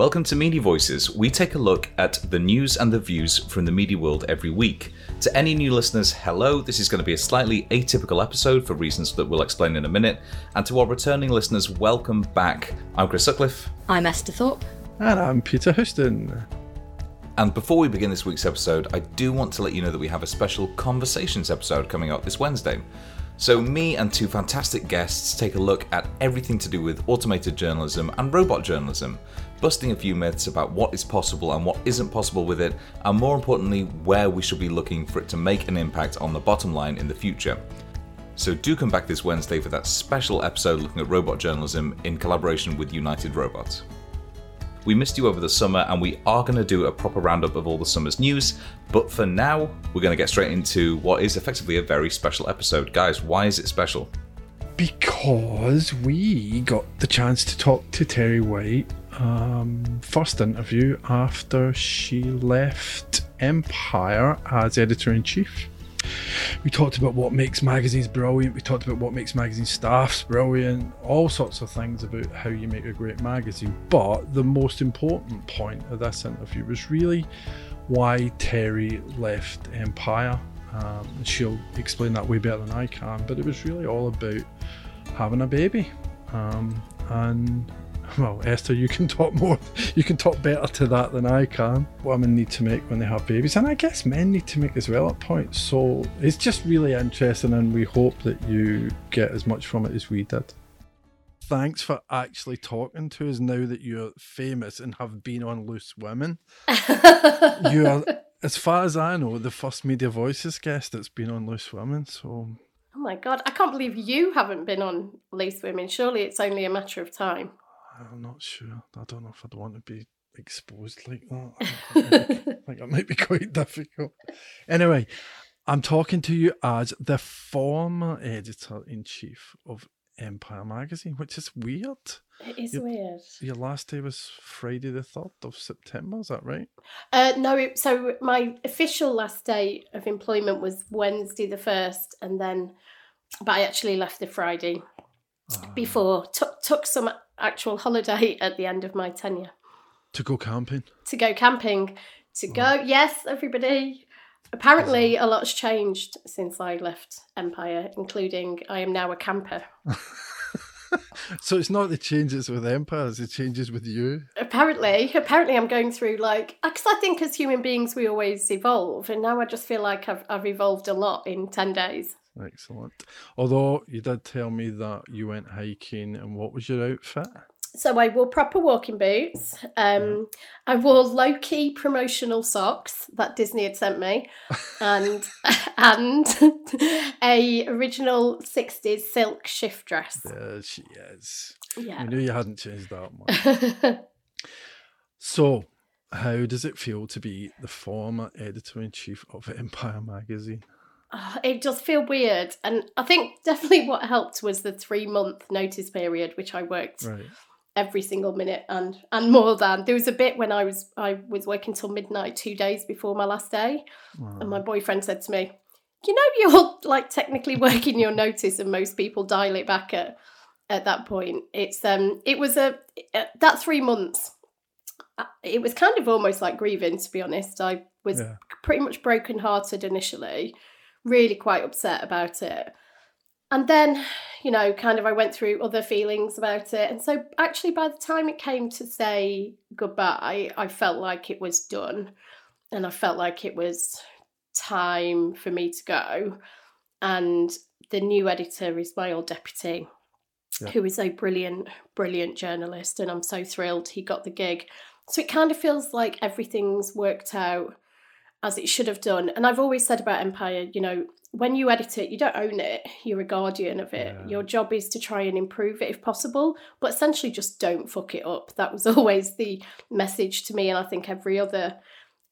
Welcome to Media Voices. We take a look at the news and the views from the media world every week. To any new listeners, hello. This is going to be a slightly atypical episode for reasons that we'll explain in a minute. And to our returning listeners, welcome back. I'm Chris Sutcliffe. I'm Esther Thorpe. And I'm Peter Houston. And before we begin this week's episode, I do want to let you know that we have a special conversations episode coming up this Wednesday. So, me and two fantastic guests take a look at everything to do with automated journalism and robot journalism, busting a few myths about what is possible and what isn't possible with it, and more importantly, where we should be looking for it to make an impact on the bottom line in the future. So, do come back this Wednesday for that special episode looking at robot journalism in collaboration with United Robots. We missed you over the summer, and we are going to do a proper roundup of all the summer's news. But for now, we're going to get straight into what is effectively a very special episode. Guys, why is it special? Because we got the chance to talk to Terri White, um, first interview after she left Empire as editor in chief. We talked about what makes magazines brilliant. We talked about what makes magazine staffs brilliant. All sorts of things about how you make a great magazine. But the most important point of this interview was really why Terri left Empire. Um, she'll explain that way better than I can. But it was really all about having a baby. Um, and well, Esther, you can talk more, you can talk better to that than I can. Women need to make when they have babies, and I guess men need to make as well at points. So it's just really interesting, and we hope that you get as much from it as we did. Thanks for actually talking to us now that you're famous and have been on Loose Women. you are, as far as I know, the first Media Voices guest that's been on Loose Women. So Oh my god, I can't believe you haven't been on Loose Women. Surely it's only a matter of time. I'm not sure. I don't know if I'd want to be exposed like that. I think, it might be quite difficult. Anyway, I'm talking to you as the former editor in chief of Empire magazine, which is weird. It is Yep. weird. Your last day was Friday the 3rd of September, is that right? Uh, no, so my official last day of employment was Wednesday the 1st, and then, but I actually left the Friday Before, took, took some actual holiday at the end of my tenure to go camping. to go camping. To go, yes, everybody. Apparently, a lot's changed since I left Empire, including I am now a camper. So it's not the changes with Empire, it's the changes with you. apparently apparently i'm going through like because i think as human beings we always evolve and now i just feel like i've, I've evolved a lot in 10 days Excellent. Although you did tell me that you went hiking, and what was your outfit? so i wore proper walking boots um i wore low-key promotional socks that disney had sent me and and a original 60s silk shift dress There she is. yeah I knew you hadn't changed that much. So, how does it feel to be the former editor in chief of Empire magazine? Oh, it does feel weird. And i think definitely what helped was the three month notice period which i worked Right. every single minute and and more than. There was a bit when i was i was working till midnight two days before my last day and my boyfriend said to me you know you're like technically working your notice and most people dial it back at at that point. It's um it was a uh, that three months uh, it was kind of almost like grieving to be honest. I was Yeah. pretty much brokenhearted initially really quite upset about it. And then you know kind of i went through other feelings about it. And so actually by the time it came to say goodbye i felt like it was done. And i felt like it was time for me to go. And the new editor is my old deputy Yeah. who is a brilliant brilliant journalist. And i'm so thrilled he got the gig. So it kind of feels like everything's worked out as it should have done. And I've always said about Empire, you know, when you edit it, you don't own it, you're a guardian of it. Yeah. Your job is to try and improve it if possible, but essentially just don't fuck it up. That was always the message to me, and I think every other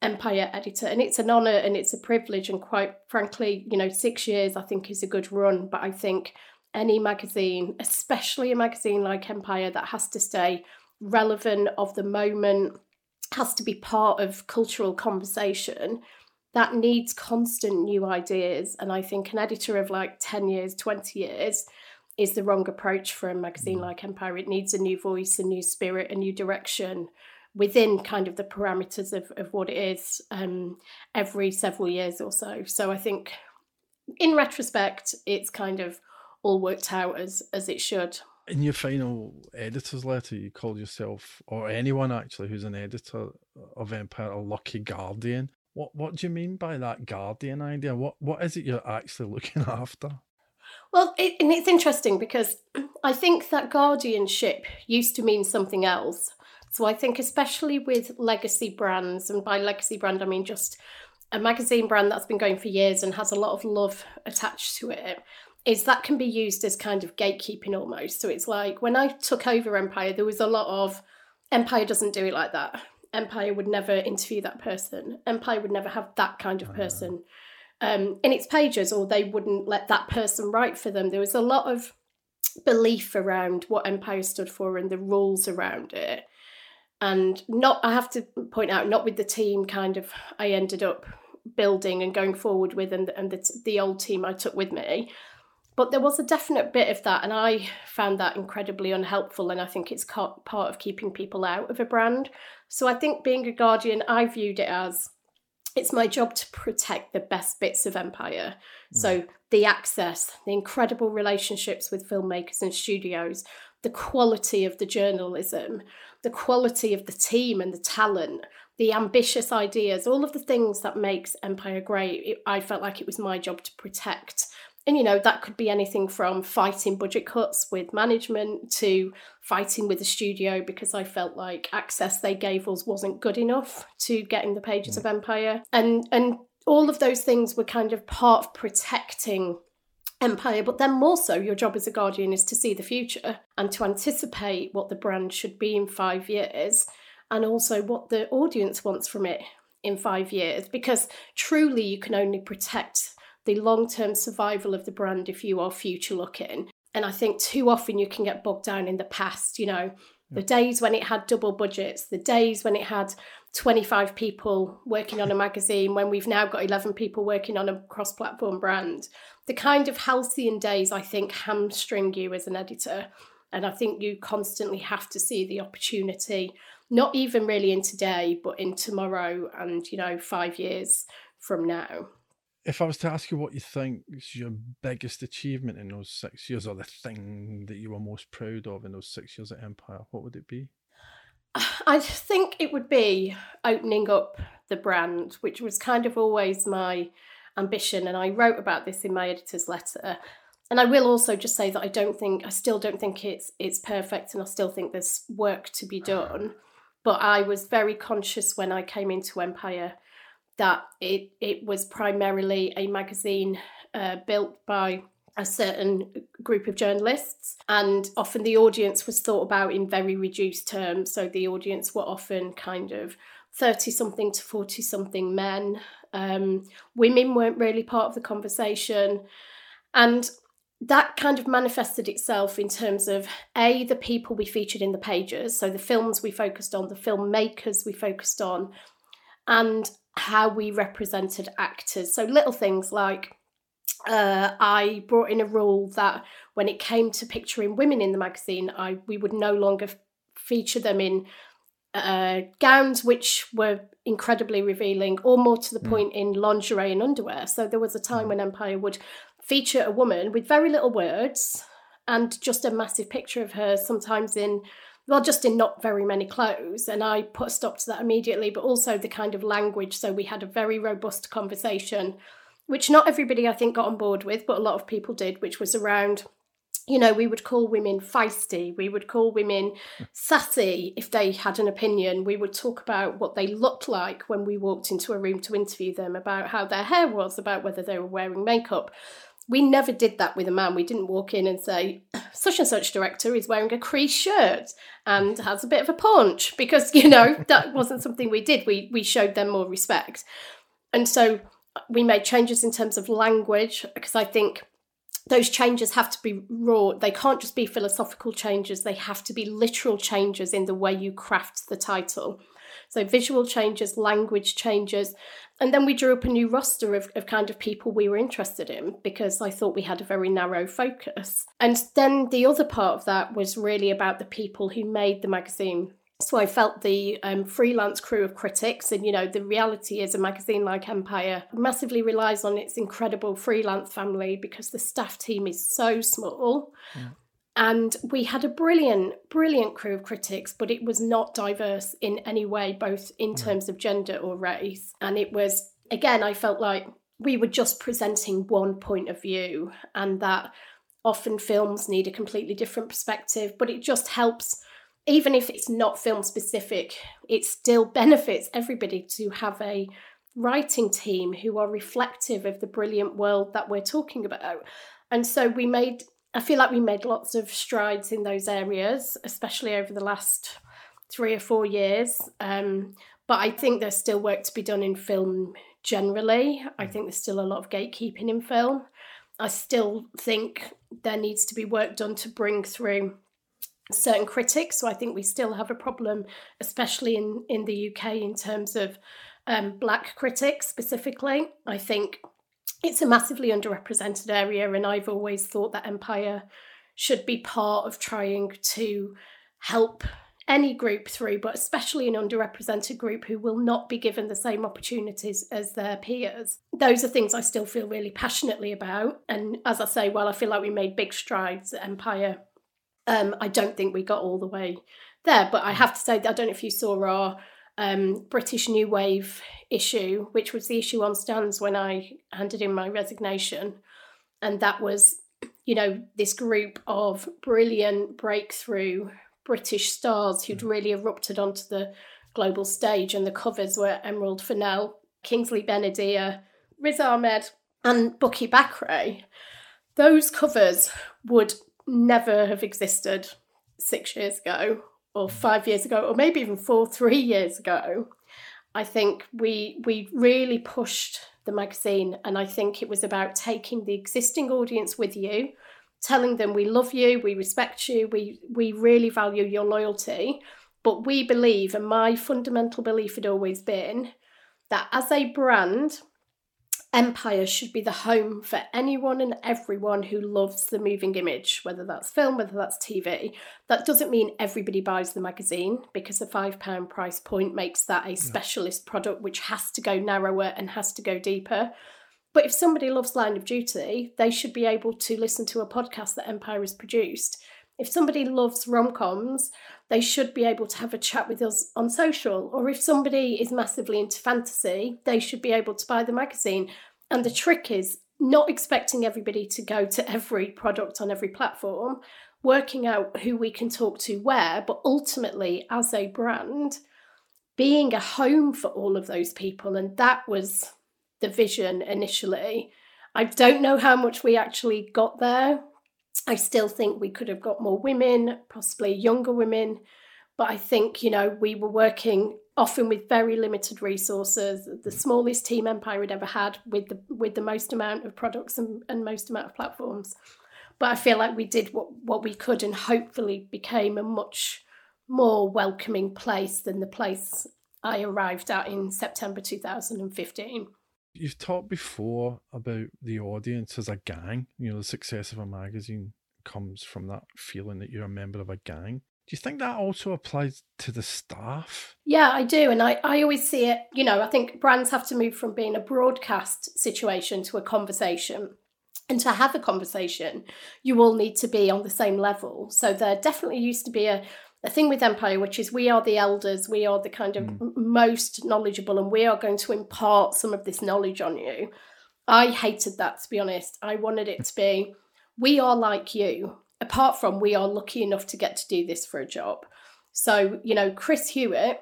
Empire editor. And it's an honour and it's a privilege, and quite frankly, you know, six years I think is a good run, but I think any magazine, especially a magazine like Empire, that has to stay relevant of the moment has to be part of cultural conversation that needs constant new ideas and i think an editor of like 10 years 20 years is the wrong approach for a magazine like empire it needs a new voice a new spirit a new direction within kind of the parameters of, of what it is um, every several years or so. So I think in retrospect, it's kind of all worked out as as it should. In your final editor's letter, you called yourself, or anyone actually who's an editor of Empire, a lucky guardian. What what do you mean by that guardian idea? What what is it you're actually looking after? Well, it, and it's interesting because I think that guardianship used to mean something else. So I think, especially with legacy brands, and by legacy brand, I mean just a magazine brand that's been going for years and has a lot of love attached to it, is that can be used as kind of gatekeeping almost. So it's like when I took over Empire, there was a lot of Empire doesn't do it like that. Empire would never interview that person. Empire would never have that kind of person um, in its pages, or they wouldn't let that person write for them. There was a lot of belief around what Empire stood for and the rules around it and not i have to point out not with the team kind of i ended up building and going forward with and, and the, the old team i took with me but there was a definite bit of that and i found that incredibly unhelpful and i think it's part of keeping people out of a brand so i think being a guardian i viewed it as it's my job to protect the best bits of empire mm. so the access the incredible relationships with filmmakers and studios the quality of the journalism the quality of the team and the talent, the ambitious ideas, all of the things that makes Empire great, it, I felt like it was my job to protect. And you know, that could be anything from fighting budget cuts with management to fighting with the studio because I felt like access they gave us wasn't good enough to getting the pages mm. of Empire. And and all of those things were kind of part of protecting empire, but then more so, your job as a guardian is to see the future and to anticipate what the brand should be in five years and also what the audience wants from it in five years. Because truly, you can only protect the long term survival of the brand if you are future looking. And I think too often you can get bogged down in the past, you know, the days when it had double budgets, the days when it had 25 people working on a magazine, when we've now got 11 people working on a cross platform brand. The kind of halcyon days, I think, hamstring you as an editor. And I think you constantly have to see the opportunity, not even really in today, but in tomorrow and, you know, five years from now. If I was to ask you what you think is your biggest achievement in those six years, or the thing that you were most proud of in those six years at Empire, what would it be? I think it would be opening up the brand, which was kind of always my ambition. And I wrote about this in my editor's letter. And I will also just say that I don't think I still don't think it's it's perfect and I still think there's work to be done. But I was very conscious when I came into Empire that it it was primarily a magazine uh, built by a certain group of journalists, and often the audience was thought about in very reduced terms. So the audience were often kind of 30 something to 40 something men. Um, women weren't really part of the conversation. And that kind of manifested itself in terms of A, the people we featured in the pages, so the films we focused on, the filmmakers we focused on, and how we represented actors. So little things like uh, I brought in a rule that when it came to picturing women in the magazine, I we would no longer f- feature them in uh, gowns which were incredibly revealing, or more to the mm. point, in lingerie and underwear. So there was a time mm. when Empire would feature a woman with very little words and just a massive picture of her, sometimes in well, just in not very many clothes. And I put a stop to that immediately, but also the kind of language. So we had a very robust conversation which not everybody I think got on board with, but a lot of people did, which was around you know, we would call women feisty, we would call women sassy if they had an opinion. We would talk about what they looked like when we walked into a room to interview them, about how their hair was, about whether they were wearing makeup. We never did that with a man. We didn't walk in and say, such and such director is wearing a crease shirt and has a bit of a punch, because, you know, that wasn't something we did. We, we showed them more respect. And so we made changes in terms of language because I think those changes have to be raw. They can't just be philosophical changes, they have to be literal changes in the way you craft the title. So, visual changes, language changes. And then we drew up a new roster of, of kind of people we were interested in because I thought we had a very narrow focus. And then the other part of that was really about the people who made the magazine So I felt the um, freelance crew of critics, and you know, the reality is a magazine like Empire massively relies on its incredible freelance family because the staff team is so small. Yeah. And we had a brilliant, brilliant crew of critics, but it was not diverse in any way, both in terms of gender or race. And it was, again, I felt like we were just presenting one point of view, and that often films need a completely different perspective, but it just helps even if it's not film specific, it still benefits everybody to have a writing team who are reflective of the brilliant world that we're talking about. And so we made, I feel like we made lots of strides in those areas, especially over the last three or four years. Um, but I think there's still work to be done in film generally. I think there's still a lot of gatekeeping in film. I still think there needs to be work done to bring through certain critics. So I think we still have a problem, especially in, in the UK, in terms of um, black critics specifically. I think it's a massively underrepresented area, and I've always thought that Empire should be part of trying to help any group through, but especially an underrepresented group who will not be given the same opportunities as their peers. Those are things I still feel really passionately about. And as I say, while I feel like we made big strides at Empire um, I don't think we got all the way there, but I have to say, I don't know if you saw our um, British New Wave issue, which was the issue on stands when I handed in my resignation. And that was, you know, this group of brilliant breakthrough British stars who'd mm. really erupted onto the global stage. And the covers were Emerald Fennell, Kingsley Ben-Adir, Riz Ahmed, and Bukky Bakray. Those covers would never have existed six years ago or five years ago or maybe even four three years ago i think we we really pushed the magazine and i think it was about taking the existing audience with you telling them we love you we respect you we we really value your loyalty. But we believe and my fundamental belief had always been that as a brand Empire should be the home for anyone and everyone who loves the moving image, whether that's film, whether that's TV. That doesn't mean everybody buys the magazine because the £5 price point makes that a specialist product which has to go narrower and has to go deeper. But if somebody loves Line of Duty, they should be able to listen to a podcast that Empire has produced. If somebody loves rom coms, they should be able to have a chat with us on social. Or if somebody is massively into fantasy, they should be able to buy the magazine. And the trick is not expecting everybody to go to every product on every platform, working out who we can talk to where, but ultimately, as a brand, being a home for all of those people. And that was the vision initially. I don't know how much we actually got there I still think we could have got more women, possibly younger women. But I think, you know, we were working often with very limited resources, the mm. smallest team Empire had ever had with the with the most amount of products and, and most amount of platforms. But I feel like we did what, what we could and hopefully became a much more welcoming place than the place I arrived at in September 2015. You've talked before about the audience as a gang. You know, the success of a magazine comes from that feeling that you're a member of a gang. Do you think that also applies to the staff? Yeah, I do. And I, I always see it, you know, I think brands have to move from being a broadcast situation to a conversation. And to have a conversation, you all need to be on the same level. So there definitely used to be a, a thing with Empire, which is we are the elders, we are the kind of mm. most knowledgeable, and we are going to impart some of this knowledge on you. I hated that, to be honest. I wanted it to be we are like you, apart from we are lucky enough to get to do this for a job. So, you know, Chris Hewitt,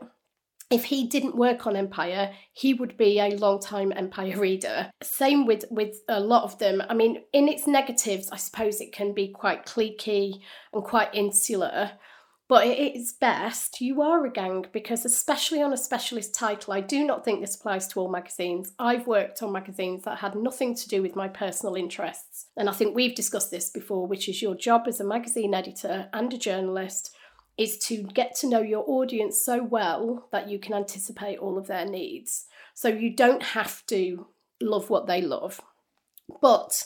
if he didn't work on Empire, he would be a long-time Empire reader. Same with with a lot of them. I mean, in its negatives, I suppose it can be quite cliquey and quite insular. But it is best you are a gang because, especially on a specialist title, I do not think this applies to all magazines. I've worked on magazines that had nothing to do with my personal interests. And I think we've discussed this before, which is your job as a magazine editor and a journalist is to get to know your audience so well that you can anticipate all of their needs. So you don't have to love what they love. But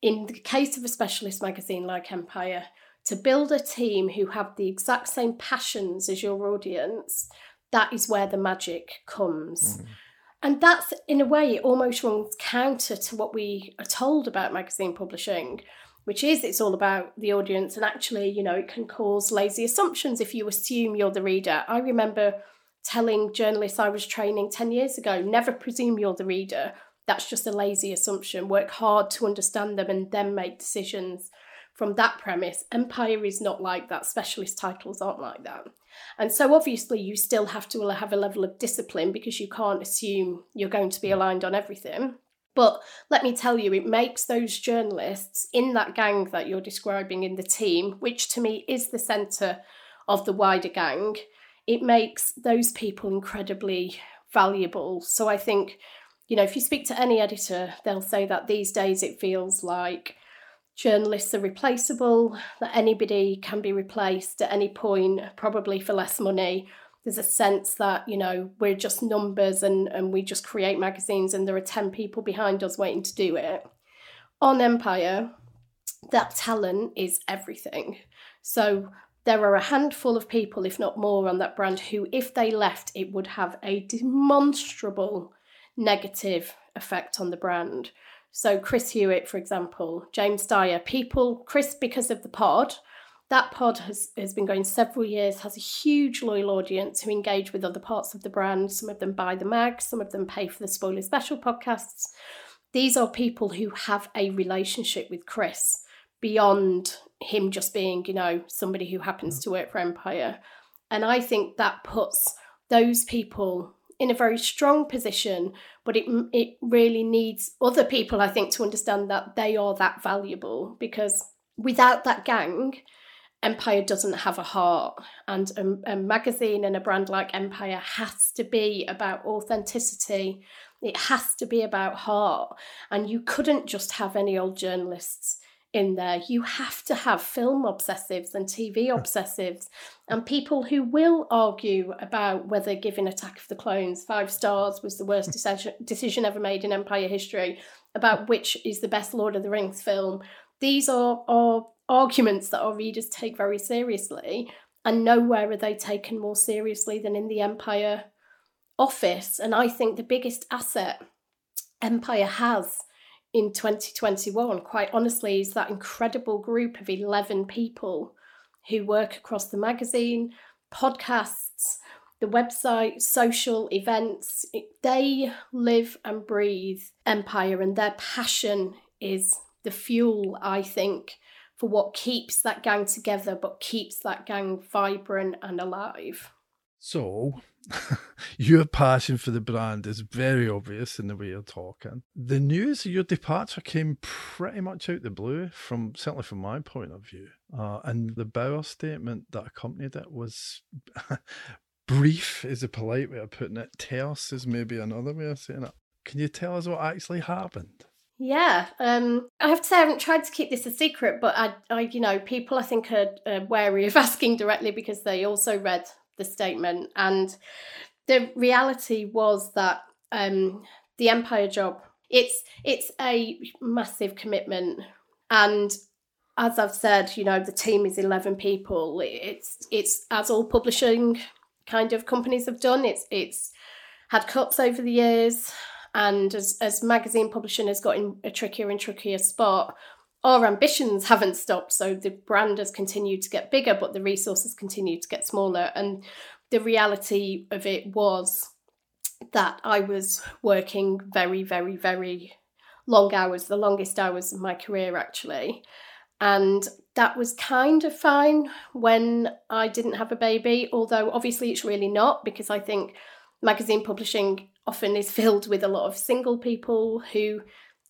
in the case of a specialist magazine like Empire, to build a team who have the exact same passions as your audience, that is where the magic comes. Mm. And that's, in a way, it almost runs counter to what we are told about magazine publishing, which is it's all about the audience. And actually, you know, it can cause lazy assumptions if you assume you're the reader. I remember telling journalists I was training 10 years ago never presume you're the reader. That's just a lazy assumption. Work hard to understand them and then make decisions from that premise. Empire is not like that. Specialist titles aren't like that. And so obviously you still have to have a level of discipline because you can't assume you're going to be aligned on everything. But let me tell you, it makes those journalists in that gang that you're describing in the team, which to me is the centre of the wider gang, it makes those people incredibly valuable. So I think, you know, if you speak to any editor, they'll say that these days it feels like journalists are replaceable, that anybody can be replaced at any point, probably for less money. There's a sense that, you know, we're just numbers and, and we just create magazines and there are 10 people behind us waiting to do it. On Empire, that talent is everything. So there are a handful of people, if not more, on that brand who, if they left, it would have a demonstrable negative effect on the brand. So, Chris Hewitt, for example, James Dyer, people, Chris, because of the pod, that pod has, has been going several years, has a huge loyal audience who engage with other parts of the brand. Some of them buy the mag, some of them pay for the spoiler special podcasts. These are people who have a relationship with Chris beyond him just being, you know, somebody who happens mm. to work for Empire. And I think that puts those people in a very strong position, but it it really needs other people, I think, to understand that they are that valuable because without that gang, Empire doesn't have a heart, and a, a magazine and a brand like Empire has to be about authenticity. It has to be about heart, and you couldn't just have any old journalists in there. You have to have film obsessives and TV obsessives and people who will argue about whether giving Attack of the Clones five stars was the worst decision, decision ever made in Empire history, about which is the best Lord of the Rings film. These are, are arguments that our readers take very seriously, and nowhere are they taken more seriously than in the Empire office. And I think the biggest asset Empire has in 2021, quite honestly, is that incredible group of 11 people who work across the magazine, podcasts, the website, social events. They live and breathe Empire, and their passion is the fuel, I think, for what keeps that gang together, but keeps that gang vibrant and alive. So, your passion for the brand is very obvious in the way you're talking. The news of your departure came pretty much out the blue, from certainly from my point of view. Uh, and the Bauer statement that accompanied it was brief, is a polite way of putting it. Terse is maybe another way of saying it. Can you tell us what actually happened? Yeah, um, I have to say I haven't tried to keep this a secret, but I, I you know, people I think are uh, wary of asking directly because they also read the statement. And the reality was that um, the Empire job it's it's a massive commitment, and as I've said, you know, the team is eleven people. It's it's as all publishing kind of companies have done. It's it's had cuts over the years, and as as magazine publishing has got in a trickier and trickier spot, our ambitions haven't stopped. So the brand has continued to get bigger, but the resources continue to get smaller. And the reality of it was that I was working very, very, very long hours, the longest hours of my career actually. And that was kind of fine when I didn't have a baby, although obviously it's really not because I think magazine publishing often is filled with a lot of single people who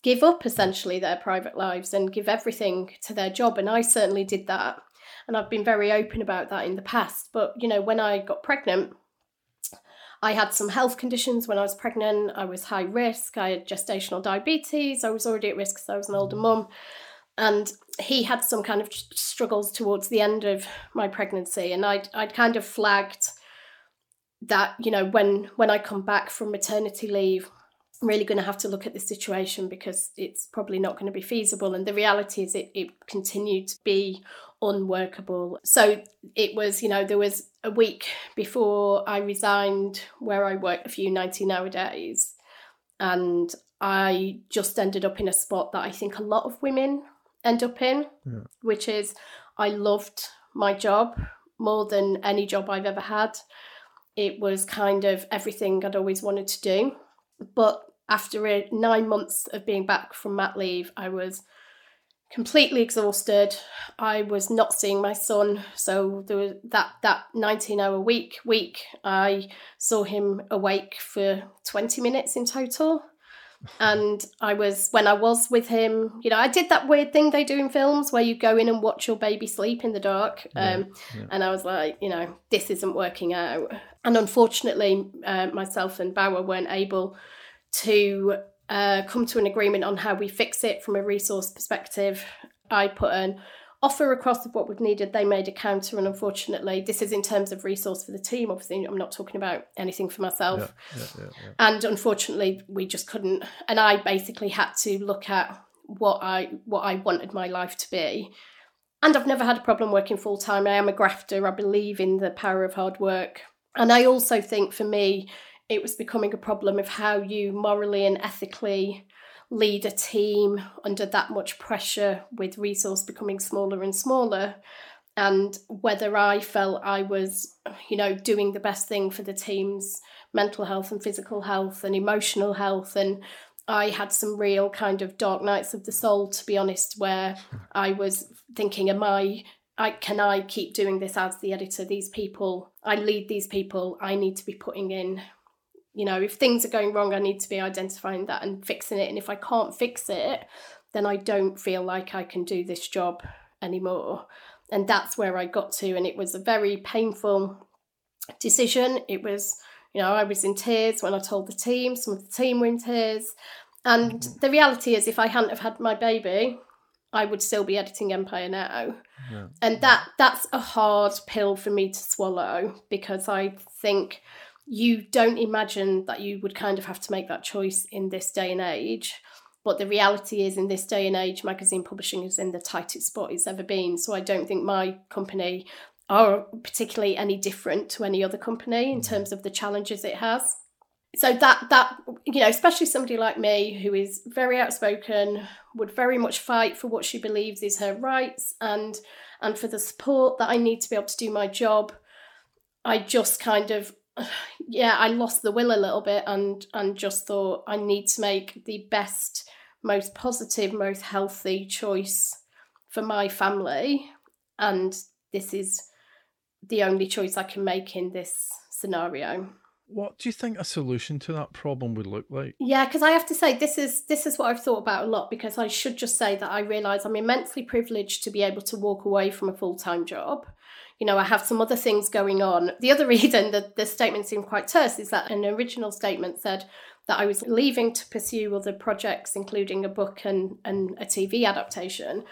give up essentially their private lives and give everything to their job. And I certainly did that. And I've been very open about that in the past. But, you know, when I got pregnant, I had some health conditions when I was pregnant. I was high risk. I had gestational diabetes. I was already at risk because I was an older mm. mum. And he had some kind of struggles towards the end of my pregnancy. And I'd, I'd kind of flagged that, you know, when, when I come back from maternity leave, really going to have to look at the situation because it's probably not going to be feasible. And the reality is, it, it continued to be unworkable. So it was, you know, there was a week before I resigned where I worked a few 19 hour days. And I just ended up in a spot that I think a lot of women end up in, yeah. which is I loved my job more than any job I've ever had. It was kind of everything I'd always wanted to do. But after nine months of being back from mat leave, I was completely exhausted. I was not seeing my son, so there was that that 19 hour week week. I saw him awake for 20 minutes in total. And I was when I was with him, you know, I did that weird thing they do in films where you go in and watch your baby sleep in the dark. Um, yeah, yeah. And I was like, you know, this isn't working out. And unfortunately, uh, myself and Bauer weren't able to uh, come to an agreement on how we fix it from a resource perspective. I put an offer across of what was needed. They made a counter, and unfortunately, this is in terms of resource for the team. Obviously, I'm not talking about anything for myself. Yeah, yeah, yeah, and unfortunately, we just couldn't. And I basically had to look at what I what I wanted my life to be. And I've never had a problem working full time. I am a grafter. I believe in the power of hard work. And I also think for me, it was becoming a problem of how you morally and ethically lead a team under that much pressure with resource becoming smaller and smaller and whether I felt I was, you know, doing the best thing for the team's mental health and physical health and emotional health. And I had some real kind of dark nights of the soul, to be honest, where I was thinking, am I, I can I keep doing this as the editor? These people, I lead these people, I need to be putting in you know if things are going wrong i need to be identifying that and fixing it. And if i can't fix it then i don't feel like i can do this job anymore. And that's where i got to. And it was a very painful decision. It was you know i was in tears when i told the team some of the team were in tears. And mm-hmm. the reality is if i hadn't have had my baby i would still be editing empire now. Yeah. and that that's a hard pill for me to swallow because i think you don't imagine that you would kind of have to make that choice in this day and age. But the reality is, in this day and age, magazine publishing is in the tightest spot it's ever been. So I don't think my company are particularly any different to any other company in mm. terms of the challenges it has. So that that you know, especially somebody like me who is very outspoken, would very much fight for what she believes is her rights and and for the support that I need to be able to do my job. I just kind of yeah, I lost the will a little bit and and just thought I need to make the best, most positive, most healthy choice for my family, and this is the only choice I can make in this scenario. What do you think a solution to that problem would look like? Yeah, because I have to say this is this is what I've thought about a lot because I should just say that I realise I'm immensely privileged to be able to walk away from a full time job you know, I have some other things going on. The other reason that the statement seemed quite terse is that an original statement said that I was leaving to pursue other projects, including a book and, and a TV adaptation,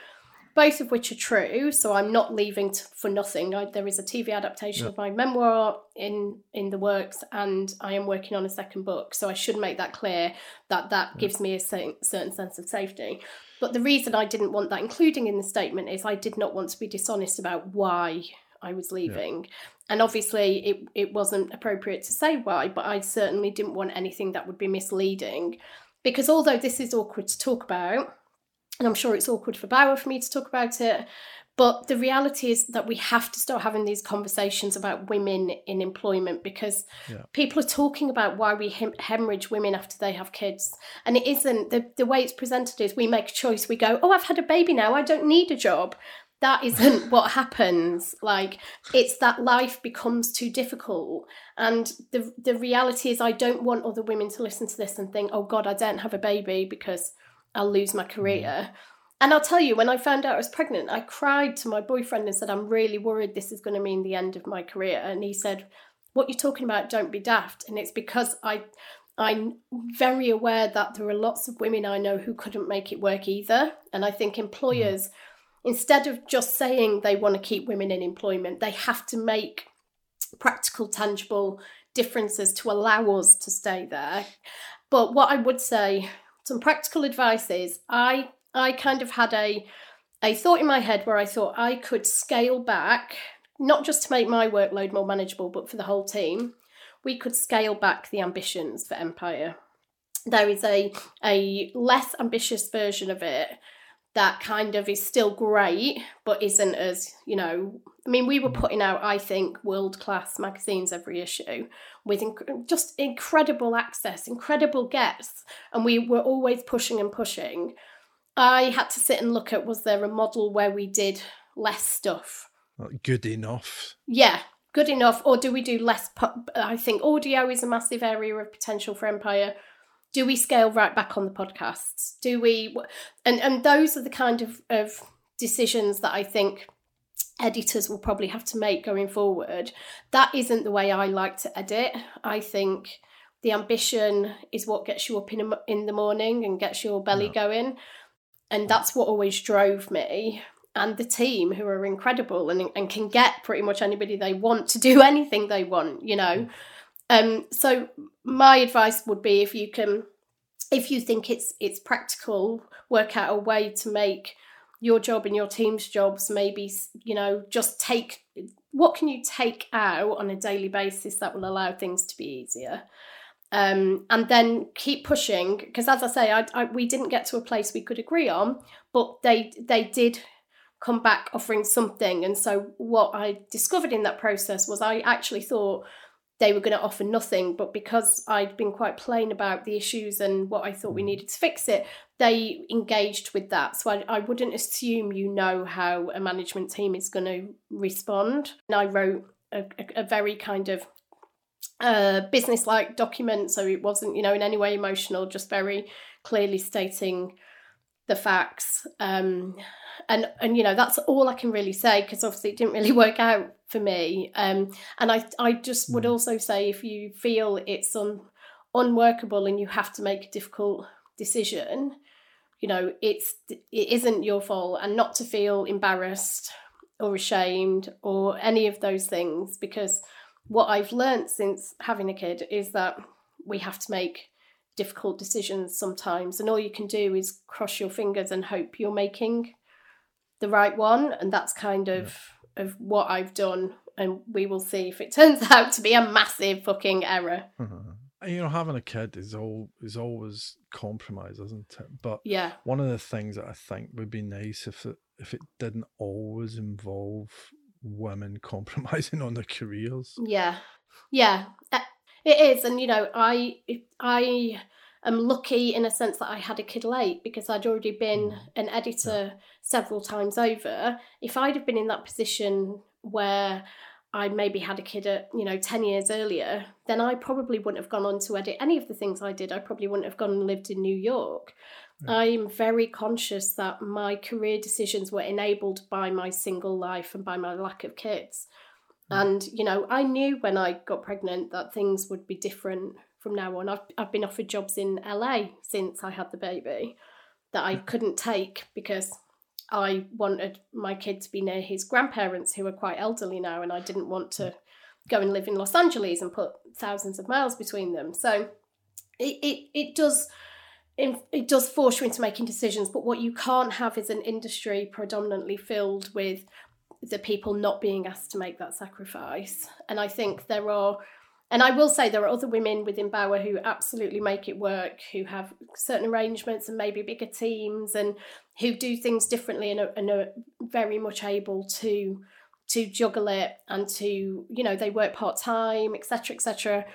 both of which are true. So I'm not leaving to, for nothing. I, there is a TV adaptation yeah. of my memoir in in the works, and I am working on a second book. So I should make that clear that that yeah. gives me a certain, certain sense of safety. But the reason I didn't want that including in the statement is I did not want to be dishonest about why I was leaving. Yeah. And obviously, it, it wasn't appropriate to say why, but I certainly didn't want anything that would be misleading. Because although this is awkward to talk about, and I'm sure it's awkward for Bauer for me to talk about it, but the reality is that we have to start having these conversations about women in employment because yeah. people are talking about why we hem- hemorrhage women after they have kids. And it isn't the, the way it's presented is we make a choice. We go, Oh, I've had a baby now. I don't need a job that isn't what happens. Like it's that life becomes too difficult. And the the reality is i don't want other women to listen to this and think oh god i don't have a baby because i'll lose my career. Mm. and i'll tell you when i found out i was pregnant i cried to my boyfriend and said i'm really worried this is going to mean the end of my career. And he said what you're talking about don't be daft. And it's because i I'm very aware that there are lots of women I know who couldn't make it work either. And I think employers mm instead of just saying they want to keep women in employment, they have to make practical, tangible differences to allow us to stay there. But what I would say, some practical advice is I I kind of had a a thought in my head where I thought I could scale back, not just to make my workload more manageable, but for the whole team. We could scale back the ambitions for Empire. There is a a less ambitious version of it that kind of is still great, but isn't as, you know, I mean, we were mm. putting out, I think, world class magazines every issue with inc- just incredible access, incredible guests, and we were always pushing and pushing. I had to sit and look at was there a model where we did less stuff? Good enough. Yeah, good enough. Or do we do less? Pu- I think audio is a massive area of potential for Empire do we scale right back on the podcasts? Do we and and those are the kind of of decisions that i think editors will probably have to make going forward. That isn't the way i like to edit. I think the ambition is what gets you up in, in the morning and gets your belly yeah. going. And that's what always drove me. And the team who are incredible and, and can get pretty much anybody they want to do anything they want you know? Mm. Um, so my advice would be if you can, if you think it's it's practical, work out a way to make your job and your team's jobs maybe you know just take what can you take out on a daily basis that will allow things to be easier? Um, and then keep pushing because as i say I, I, we didn't get to a place we could agree on but they they did come back offering something. And so what i discovered in that process was i actually thought they were going to offer nothing. But because I'd been quite plain about the issues and what I thought we mm. needed to fix it, they engaged with that. So I, I wouldn't assume you know how a management team is going to respond. And I wrote a, a, a very kind of uh, business like document. So it wasn't, you know, in any way emotional, just very clearly stating the facts. Um, and and you know that's all I can really say because obviously it didn't really work out for me. Um, and I I just would mm. also say if you feel it's un, unworkable and you have to make a difficult decision, you know it's it isn't your fault, and not to feel embarrassed or ashamed or any of those things because what I've learned since having a kid is that we have to make difficult decisions sometimes and all you can do is cross your fingers and hope you're making the right one and that's kind of. Of what I've done and we will see if it turns out to be a massive fucking error. You know, having a kid is all is always compromise, isn't it? But yeah, one of the things that I think would be nice if it if it didn't always involve women compromising on their careers. Yeah, yeah, uh, it is, and you know, I I am lucky in a sense that I had a kid late because I'd already been mm. an editor yeah. several times over. If I'd have been in that position where I maybe had a kid at, you know, 10 years earlier, then I probably wouldn't have gone on to edit any of the things I did. I probably wouldn't have gone and lived in New York. Yeah. I'm very conscious that my career decisions were enabled by my single life and by my lack of kids. Mm. And, you know, I knew when I got pregnant that things would be different from now on. I've, I've been offered jobs in LA since I had the baby that I couldn't take because I wanted my kid to be near his grandparents who are quite elderly now, and I didn't want to go and live in Los Angeles and put thousands of miles between them. So it, it, it does it does force you into making decisions, but what you can't have is an industry predominantly filled with the people not being asked to make that sacrifice. And I think there are and I will say there are other women within Bauer who absolutely make it work, who have certain arrangements and maybe bigger teams, and who do things differently and are, and are very much able to to juggle it and to you know they work part time, etc., etc.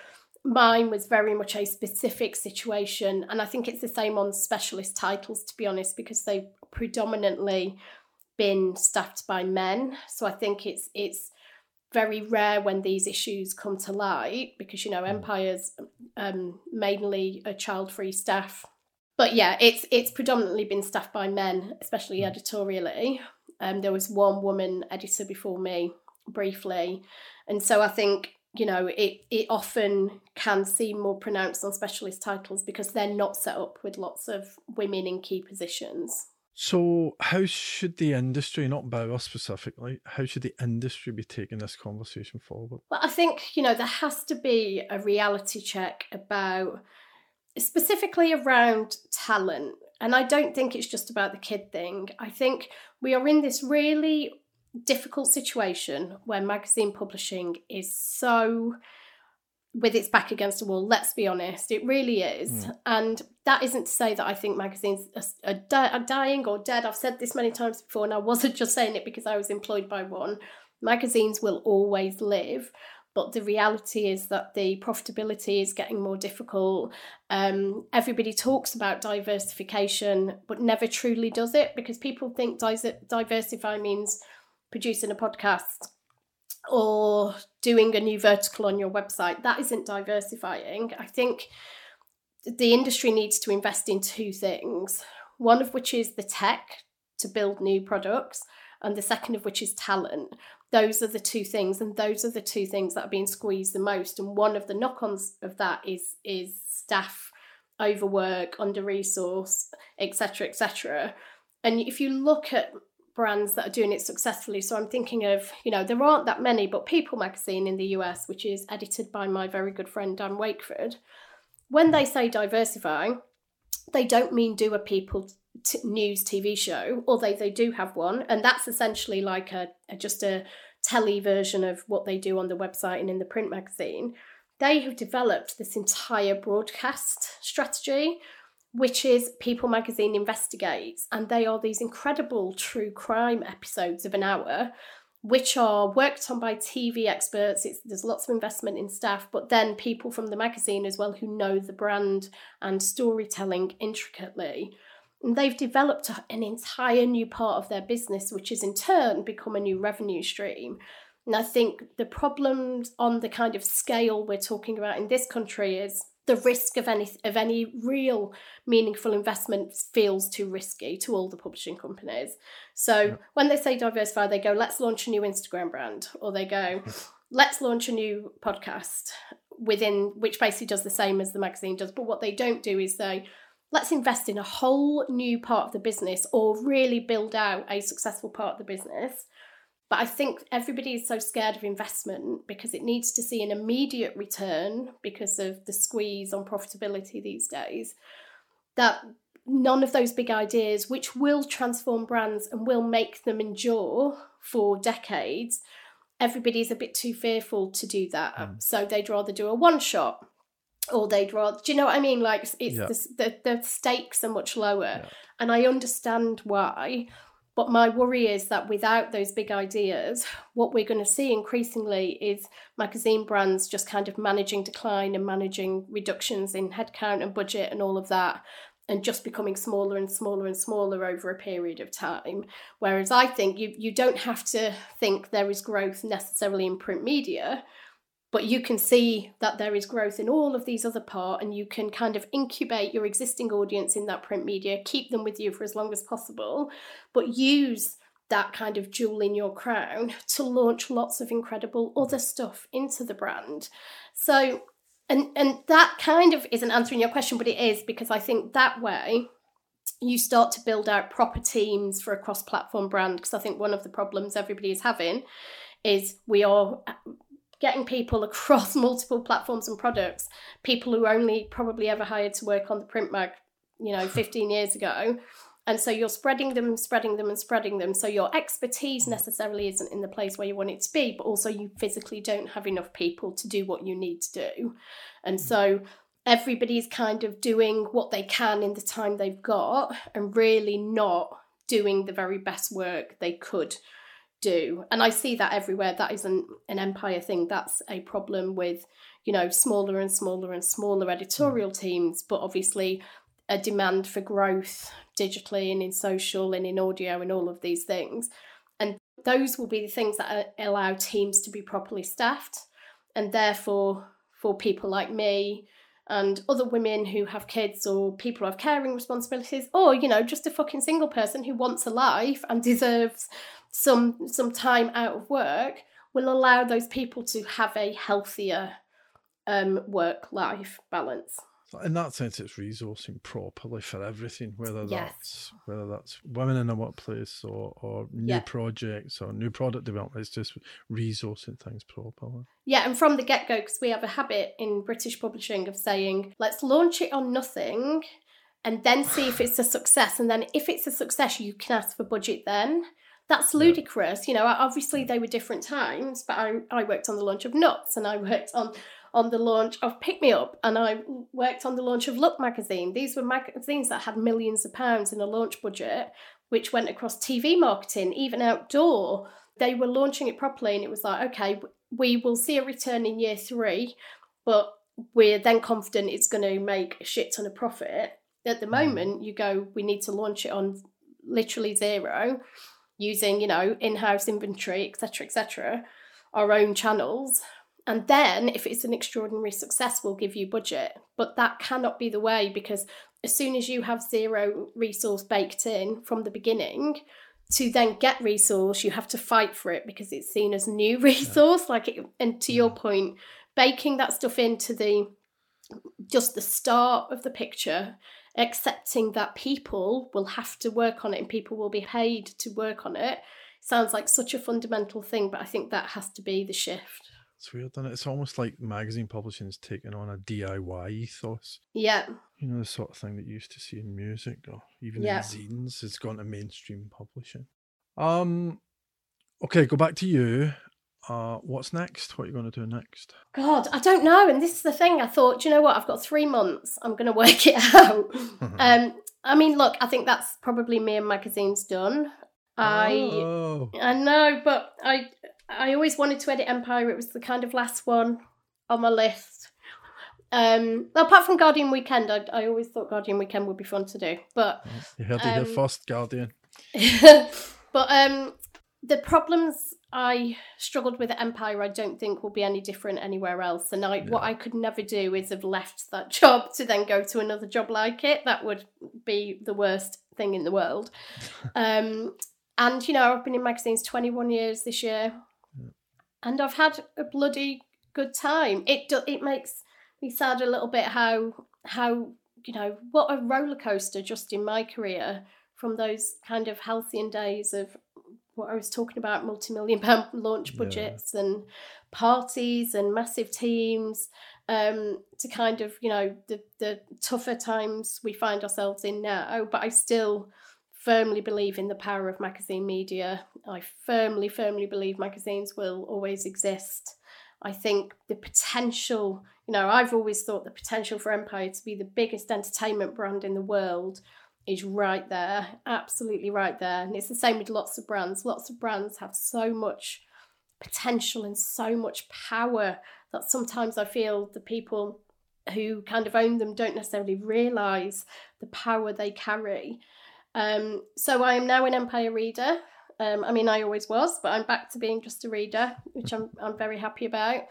Mine was very much a specific situation, and I think it's the same on specialist titles, to be honest, because they've predominantly been staffed by men. So I think it's it's very rare when these issues come to light because you know mm. Empire's um, mainly a child-free staff. But yeah, it's it's predominantly been staffed by men, especially mm. editorially. Um, there was one woman editor before me, briefly, and so I think you know it it often can seem more pronounced on specialist titles because they're not set up with lots of women in key positions. So, how should the industry, not Bauer specifically, how should the industry be taking this conversation forward? Well, I think, you know, there has to be a reality check about specifically around talent. And I don't think it's just about the kid thing. I think we are in this really difficult situation where magazine publishing is so with its back against the wall. Let's be honest, it really is. Mm. And that isn't to say that I think magazines are, di- are, dying or dead. I've said this many times before, and I wasn't just saying it because I was employed by one. Magazines will always live. But the reality is that the profitability is getting more difficult. Um, everybody talks about diversification, but never truly does it because people think di- diversify means producing a podcast or doing a new vertical on your website. That isn't diversifying. I think the industry needs to invest in two things one of which is the tech to build new products, and the second of which is talent. Those are the two things, and those are the two things that are being squeezed the most. And one of the knock-ons of that is is staff overwork, under resource, etc., etc. And if you look at brands that are doing it successfully. So I'm thinking of, you know, there aren't that many, but People magazine in the US, which is edited by my very good friend Dan Wakeford, when they say diversify, they don't mean do a People t- news TV show, although they do have one, and that's essentially like a, a just a telly version of what they do on the website and in the print magazine. They have developed this entire broadcast strategy which is People Magazine Investigates. And they are these incredible true crime episodes of an hour, which are worked on by TV experts. It's, there's lots of investment in staff, but then people from the magazine as well who know the brand and storytelling intricately. And they've developed an entire new part of their business, which has in turn become a new revenue stream. And I think the problems on the kind of scale we're talking about in this country is the risk of any of any real meaningful investment feels too risky to all the publishing companies. So yeah. when they say diversify, they go, let's launch a new Instagram brand, or they go, let's launch a new podcast within which basically does the same as the magazine does. But what they don't do is they let's invest in a whole new part of the business or really build out a successful part of the business but I think everybody is so scared of investment because it needs to see an immediate return because of the squeeze on profitability these days. That none of those big ideas, which will transform brands and will make them endure for decades, everybody's a bit too fearful to do that. Mm. So they'd rather do a one shot or they'd rather do you know what i mean like it's yeah. the, the, the stakes are much lower yeah. and i understand why but my worry is that without those big ideas, what we're going to see increasingly is magazine brands just kind of managing decline and managing reductions in headcount and budget and all of that, and just becoming smaller and smaller and smaller over a period of time. Whereas I think you, you don't have to think there is growth necessarily in print media but you can see that there is growth in all of these other parts and you can kind of incubate your existing audience in that print media keep them with you for as long as possible but use that kind of jewel in your crown to launch lots of incredible other stuff into the brand. So and and that kind of isn't answering your question but it is because i think that way you start to build out proper teams for a cross platform brand because i think one of the problems everybody is having is we are getting people across multiple platforms and products, people who only probably ever hired to work on the print mag, you know, 15 years ago. And so you're spreading them, spreading them, and spreading them. So your expertise necessarily isn't in the place where you want it to be, but also you physically don't have enough people to do what you need to do. And hmm. so everybody's kind of doing what they can in the time they've got and really not doing the very best work they could do. And I see that everywhere. That isn't an empire thing. That's a problem with, you know, smaller and smaller and smaller hmm. editorial teams, but obviously a demand for growth digitally and in social and in audio and all of these things. And those will be the things that allow teams to be properly staffed. And therefore, for people like me, and other women who have kids or people who have caring responsibilities or you know just a fucking single person who wants a life and deserves some some time out of work will allow those people to have a healthier um, work life balance. in that sense, it's resourcing properly for everything, whether Yes. that's whether that's women in the workplace or, or new Yeah. projects or new product development. It's just resourcing things properly. Yeah, and from the get go, because we have a habit in British publishing of saying, let's launch it on nothing and then see if it's a success. And then if it's a success, you can ask for budget then. That's ludicrous. You know, obviously they were different times, but I, I worked on the launch of Nuts and I worked on on the launch of Pick Me Up and I worked on the launch of Look magazine. These were magazines that had millions of pounds in a launch budget, which went across TV marketing, even outdoor. They were launching it properly and it was like, okay, we will see a return in year three, but we're then confident it's going to make a shit ton of profit. At the mm. moment, you go, we need to launch it on literally zero using, you know, in house inventory, etc., etc., our own channels. And then, if it's an extraordinary success, we'll give you budget. But that cannot be the way because as soon as you have zero resource baked in from the beginning, to then get resource, you have to fight for it because it's seen as new resource. Like, it, and to your mm. point, baking that stuff into the just the start of the picture, accepting that people will have to work on it and people will be paid to work on it sounds like such a fundamental thing, but I think that has to be the shift. It's weird, and it? it's almost like magazine publishing is taking on a DIY ethos. Yeah, You know, the sort of thing that you used to see in music or even Yeah. in zines. It's gone to mainstream publishing. Um, okay, go back to you. Uh, what's next? What are you going to do next? God, I don't know. And this is the thing. I thought, you know what? I've got three months. I'm going to work it out. um, I mean, look, I think that's probably me and magazines done. I oh, I know, but I I always wanted to edit Empire. It was the kind of last one on my list. Um, apart from Guardian Weekend, I, I always thought Guardian Weekend would be fun to do, but you heard it here um, first, Guardian. but um, the problems I struggled with at Empire, I don't think will be any different anywhere else. And I, what I could never do is have left that job to then go to another job like it. That would be the worst thing in the world. um, and you know, I've been in magazines twenty one years this year, and I've had a bloody good time. It do, it makes me sad a little bit how how you know what a roller coaster just in my career from those kind of halcyon days of what I was talking about multi million pound launch Yeah. budgets and parties and massive teams um, to kind of you know the the tougher times we find ourselves in now. But I still firmly believe in the power of magazine media. I firmly, firmly believe magazines will always exist. I think the potential, you know, I've always thought the potential for Empire to be the biggest entertainment brand in the world is right there, absolutely right there. And it's the same with lots of brands. Lots of brands have so much potential and so much power that sometimes I feel the people who kind of own them don't necessarily realize the power they carry. Um, so I am now an Empire reader. Um, I mean, I always was, but I'm back to being just a reader, which I'm I'm very happy about.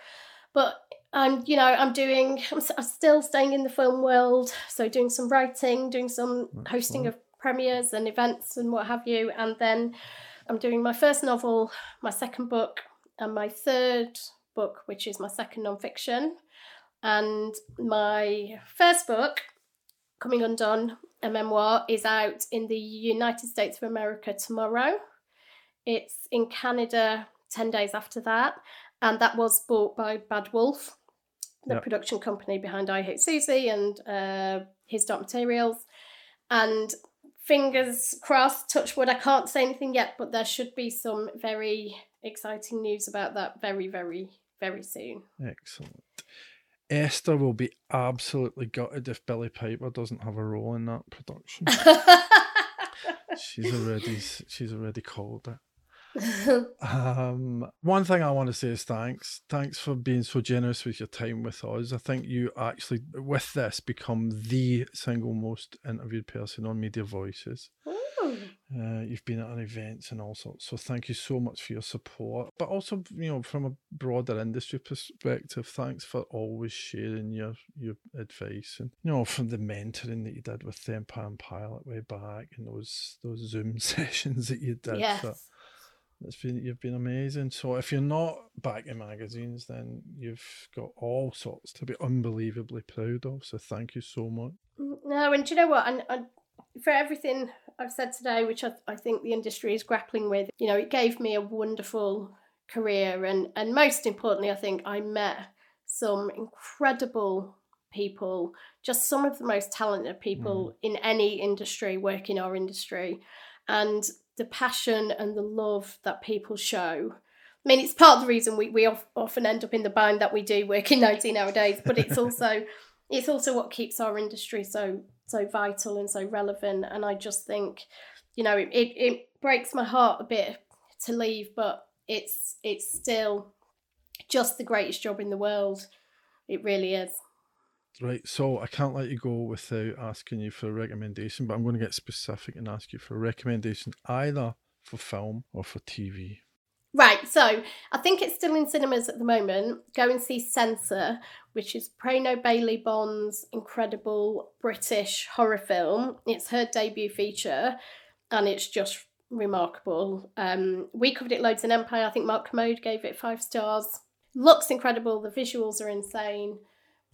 But I'm, you know, I'm doing. I'm, I'm still staying in the film world, so doing some writing, doing some mm-hmm. hosting of premieres and events and what have you, and then I'm doing my first novel, my second book, and my third book, which is my second non-fiction, and my first book, Coming Undone, a memoir, is out in the United States of America tomorrow. It's in Canada 10 days after that, and that was bought by Bad Wolf, the Yep. production company behind I Hate Suzie and uh, His Dark Materials. And fingers crossed, touch wood, I can't say anything yet, but there should be some very exciting news about that very, very, very soon. Excellent. Esther will be absolutely gutted if Billie Piper doesn't have a role in that production. she's already she's already called it. Um, one thing I want to say is thanks. Thanks for being so generous with your time with us. I think you actually, with this, become the single most interviewed person on Media Voices. Uh, you've been at events and all sorts. So thank you so much for your support. But also, you know, from a broader industry perspective, thanks for always sharing your your advice and you know from the mentoring that you did with the Empire and Pilot way back and those those Zoom sessions that you did. yes. that It's been you've been amazing. So if you're not back in magazines, then you've got all sorts to be unbelievably proud of. So thank you so much. No, and do you know what? And, and for everything I've said today, which I, I think the industry is grappling with, you know, it gave me a wonderful career, and and most importantly, I think I met some incredible people, just some of the most talented people mm. in any industry, work in our industry, and the passion and the love that people show. I mean, it's part of the reason we, we often end up in the bind that we do working 90 nowadays, but it's also it's also what keeps our industry so so vital and so relevant. And I just think, you know, it, it, it breaks my heart a bit to leave, but it's it's still just the greatest job in the world. It really is. Right, so I can't let you go without asking you for a recommendation, but I'm going to get specific and ask you for a recommendation either for film or for TV. Right, so I think it's still in cinemas at the moment. Go and see Censor, which is Prano Bailey Bond's incredible British horror film. It's her debut feature, and it's just remarkable. Um, we covered it loads in Empire. I think Mark Kermode gave it five stars. Looks incredible. The visuals are insane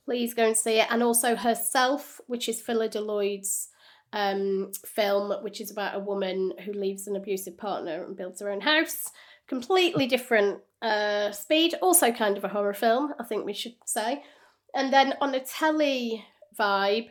please go and see it. And also Herself, which is Phyllida Lloyd's um, film, which is about a woman who leaves an abusive partner and builds her own house. Completely different uh, speed. Also, kind of a horror film, I think we should say. And then on a telly vibe,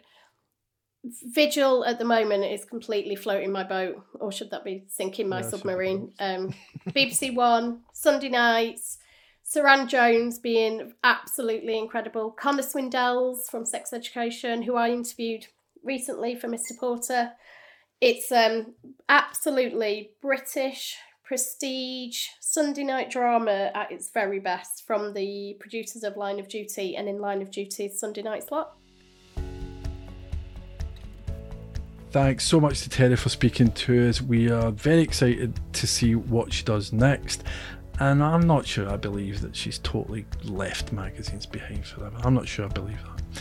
Vigil at the moment is completely floating my boat, or should that be sinking my submarine? Um, BBC One, Sunday nights, Suranne Jones being absolutely incredible. Connor Swindells from Sex Education, who I interviewed recently for Mr. Porter. It's um, absolutely British prestige Sunday night drama at its very best from the producers of Line of Duty and in Line of Duty's Sunday night slot. Thanks so much to Terri for speaking to us. We are very excited to see what she does next. And I'm not sure I believe that she's totally left magazines behind for forever. I'm not sure I believe that.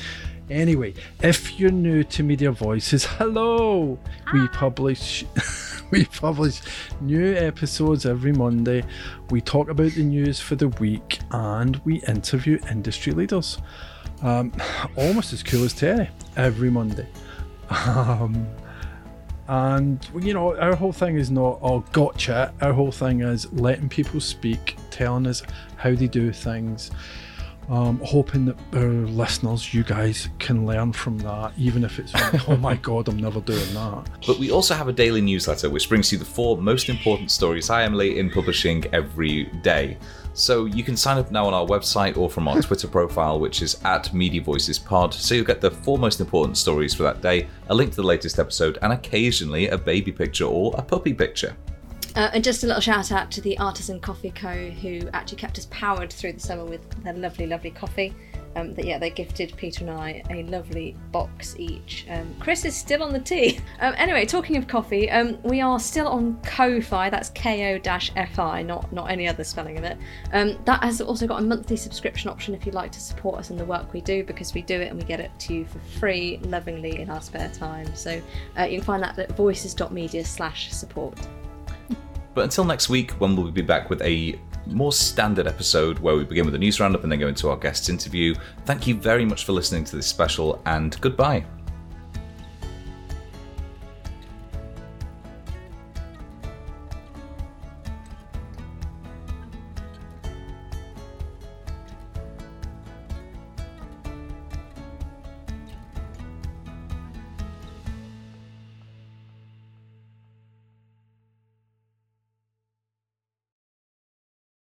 Anyway, if you're new to Media Voices, hello! Hi. We publish we publish new episodes every Monday. We talk about the news for the week and we interview industry leaders. Um, almost as cool as Terri every Monday. Um, and, you know, our whole thing is not, oh, gotcha. Our whole thing is letting people speak, telling us how they do things, um, hoping that our listeners, you guys, can learn from that, even if it's, like, oh my God, I'm never doing that. But we also have a daily newsletter which brings you the four most important stories I, Emily, in publishing every day. So you can sign up now on our website or from our Twitter profile, which is at Media Voices Pod. So you'll get the four most important stories for that day, a link to the latest episode, and occasionally a baby picture or a puppy picture. Uh, and just a little shout out to the Artisan Coffee Co., who actually kept us powered through the summer with their lovely, lovely coffee. Um, that yeah, they gifted Peter and I a lovely box each. Um, Chris is still on the tea. Um, anyway, talking of coffee, um, we are still on Ko-fi. That's K-O-F-I, not not any other spelling of it. Um, that has also got a monthly subscription option if you'd like to support us in the work we do, because we do it and we get it to you for free, lovingly in our spare time. So uh, you can find that at voices.media/support. But until next week, when will we'll be back with a more standard episode where we begin with a news roundup and then go into our guest interview. Thank you very much for listening to this special, and goodbye.